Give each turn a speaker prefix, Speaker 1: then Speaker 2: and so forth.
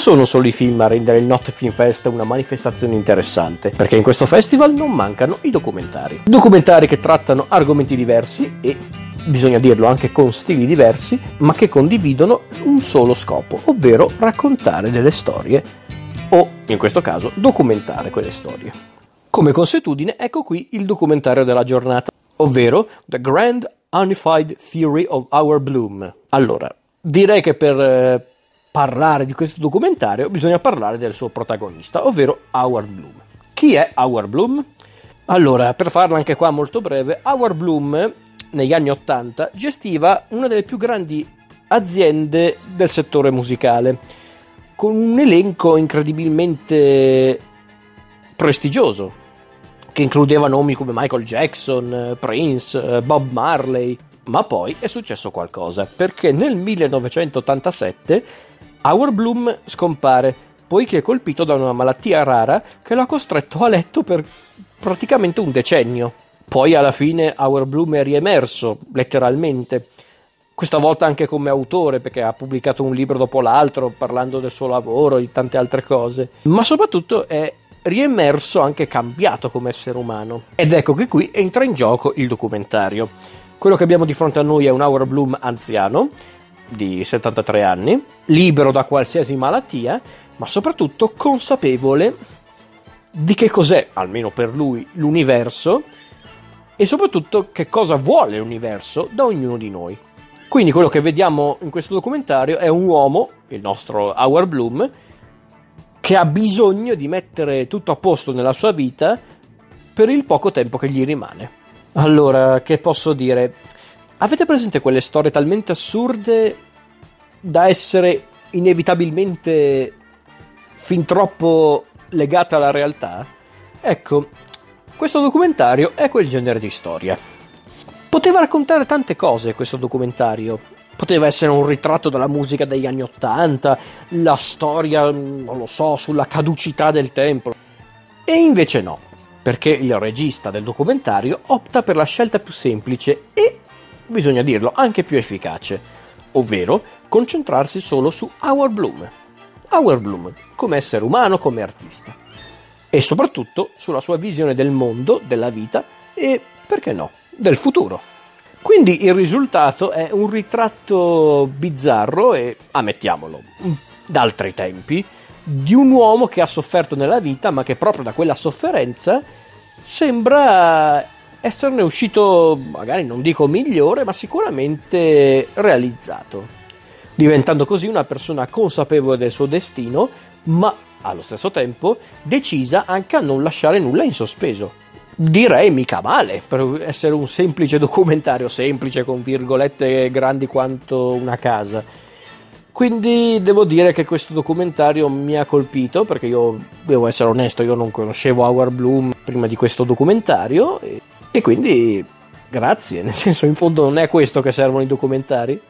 Speaker 1: sono solo i film a rendere il Not Film Fest una manifestazione interessante, perché in questo festival non mancano i documentari. Documentari che trattano argomenti diversi e bisogna dirlo anche con stili diversi, ma che condividono un solo scopo, ovvero raccontare delle storie o, in questo caso, documentare quelle storie. Come consuetudine, ecco qui il documentario della giornata, ovvero The Grand Unified Theory of Our Bloom. Allora, direi che per eh, parlare di questo documentario bisogna parlare del suo protagonista, ovvero Howard Bloom. Chi è Howard Bloom? Allora, per farla anche qua molto breve, Howard Bloom negli anni 80 gestiva una delle più grandi aziende del settore musicale, con un elenco incredibilmente prestigioso, che includeva nomi come Michael Jackson, Prince, Bob Marley. Ma poi è successo qualcosa, perché nel 1987 Howard Bloom scompare, poiché è colpito da una malattia rara che lo ha costretto a letto per praticamente un decennio. Poi alla fine Howard Bloom è riemerso, letteralmente, questa volta anche come autore, perché ha pubblicato un libro dopo l'altro parlando del suo lavoro e di tante altre cose, ma soprattutto è riemerso anche cambiato come essere umano. Ed ecco che qui entra in gioco il documentario. Quello che abbiamo di fronte a noi è un Howard Bloom anziano, di 73 anni, libero da qualsiasi malattia, ma soprattutto consapevole di che cos'è, almeno per lui, l'universo e soprattutto che cosa vuole l'universo da ognuno di noi. Quindi quello che vediamo in questo documentario è un uomo, il nostro Howard Bloom, che ha bisogno di mettere tutto a posto nella sua vita per il poco tempo che gli rimane. Allora, che posso dire? Avete presente quelle storie talmente assurde da essere inevitabilmente fin troppo legate alla realtà? Ecco, questo documentario è quel genere di storia. Poteva raccontare tante cose questo documentario. Poteva essere un ritratto della musica degli anni Ottanta, la storia, non lo so, sulla caducità del tempo. E invece no, perché il regista del documentario opta per la scelta più semplice e, bisogna dirlo, anche più efficace, ovvero concentrarsi solo su Howard Bloom. Howard Bloom come essere umano, come artista e soprattutto sulla sua visione del mondo, della vita e, perché no, del futuro. Quindi il risultato è un ritratto bizzarro e, ammettiamolo, d'altri tempi, di un uomo che ha sofferto nella vita, ma che proprio da quella sofferenza sembra esserne uscito, magari non dico migliore, ma sicuramente realizzato, diventando così una persona consapevole del suo destino, ma allo stesso tempo decisa anche a non lasciare nulla in sospeso. Direi mica male per essere un semplice documentario, semplice con virgolette grandi quanto una casa. Quindi devo dire che questo documentario mi ha colpito perché io devo essere onesto, io non conoscevo Howard Bloom prima di questo documentario e quindi grazie, nel senso in fondo non è questo che servono i documentari.